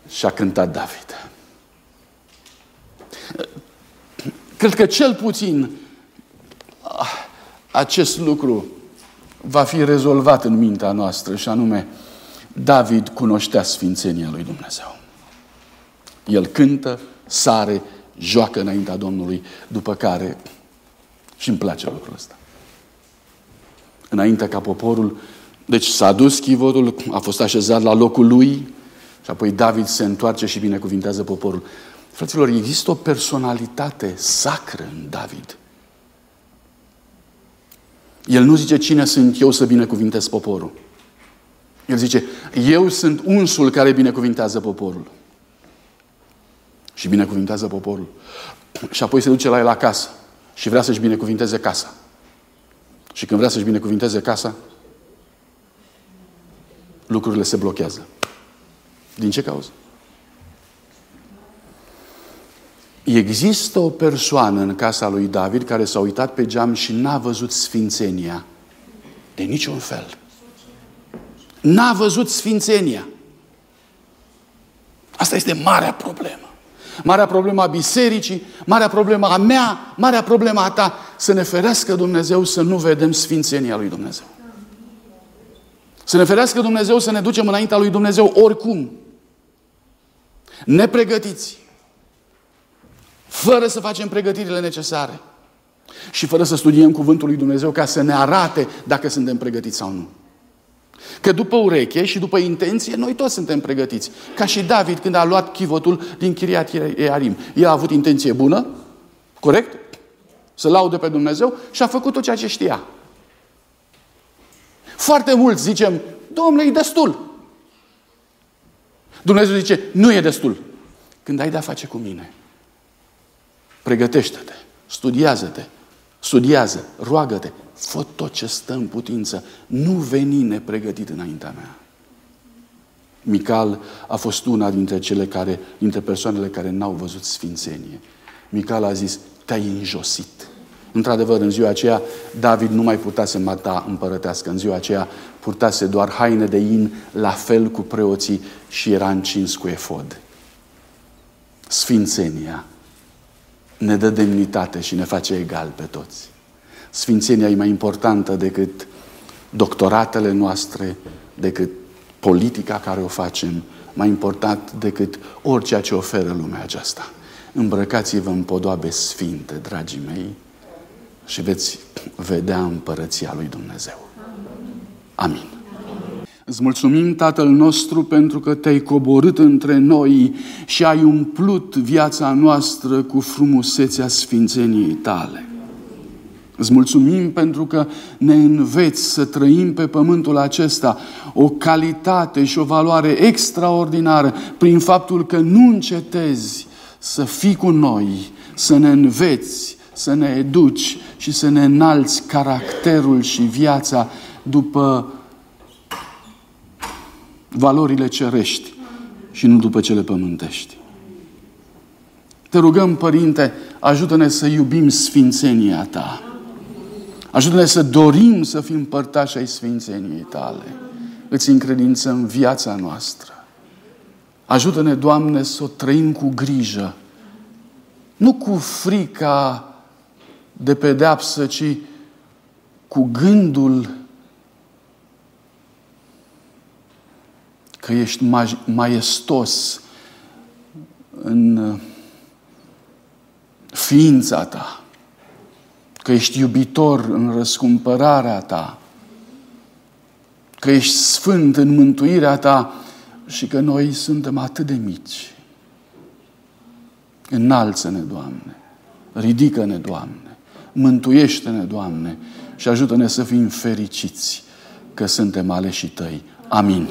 și a cântat David. Cred că cel puțin acest lucru va fi rezolvat în mintea noastră și anume David cunoștea sfințenia lui Dumnezeu. El cântă, sare, joacă înaintea Domnului, după care și îmi place lucrul ăsta. Înainte ca poporul, deci s-a dus chivotul, a fost așezat la locul lui și apoi David se întoarce și binecuvintează poporul. Fraților, există o personalitate sacră în David. El nu zice cine sunt eu să binecuvintez poporul. El zice, eu sunt unsul care binecuvintează poporul. Și binecuvintează poporul. Și apoi se duce la el acasă și vrea să-și binecuvinteze casa. Și când vrea să-și binecuvinteze casa, lucrurile se blochează. Din ce cauză? Există o persoană în casa lui David care s-a uitat pe geam și n-a văzut sfințenia. De niciun fel. N-a văzut sfințenia. Asta este marea problemă. Marea problemă a bisericii, marea problemă a mea, marea problemă a ta. Să ne ferească Dumnezeu să nu vedem sfințenia lui Dumnezeu. Să ne ferească Dumnezeu să ne ducem înaintea lui Dumnezeu oricum. Nepregătiți fără să facem pregătirile necesare și fără să studiem Cuvântul lui Dumnezeu ca să ne arate dacă suntem pregătiți sau nu. Că după ureche și după intenție, noi toți suntem pregătiți. Ca și David când a luat chivotul din Chiriat Earim. El a avut intenție bună, corect? Să laude pe Dumnezeu și a făcut tot ceea ce știa. Foarte mulți zicem, Domnule, e destul. Dumnezeu zice, nu e destul. Când ai de-a face cu mine, Pregătește-te, studiază-te, studiază, roagă-te, fă tot ce stă în putință. Nu veni nepregătit înaintea mea. Mical a fost una dintre cele care, dintre persoanele care n-au văzut sfințenie. Mical a zis, te-ai înjosit. Într-adevăr, în ziua aceea, David nu mai putea să mata împărătească. În ziua aceea purtase doar haine de in, la fel cu preoții și era încins cu efod. Sfințenia ne dă demnitate și ne face egal pe toți. Sfințenia e mai importantă decât doctoratele noastre, decât politica care o facem, mai important decât orice ce oferă lumea aceasta. Îmbrăcați-vă în podoabe sfinte, dragii mei, și veți vedea împărăția lui Dumnezeu. Amin. Îți mulțumim, Tatăl nostru, pentru că te-ai coborât între noi și ai umplut viața noastră cu frumusețea sfințeniei tale. Îți mulțumim pentru că ne înveți să trăim pe pământul acesta o calitate și o valoare extraordinară prin faptul că nu încetezi să fii cu noi, să ne înveți, să ne educi și să ne înalți caracterul și viața după valorile cerești și nu după cele pământești. Te rugăm, Părinte, ajută-ne să iubim sfințenia Ta. Ajută-ne să dorim să fim părtași ai sfințeniei Tale. Îți încredințăm viața noastră. Ajută-ne, Doamne, să o trăim cu grijă. Nu cu frica de pedeapsă, ci cu gândul că ești maestos în uh, ființa ta, că ești iubitor în răscumpărarea ta, că ești sfânt în mântuirea ta și că noi suntem atât de mici. Înalță-ne, Doamne, ridică-ne, Doamne, mântuiește-ne, Doamne, și ajută-ne să fim fericiți că suntem aleși tăi. Amin.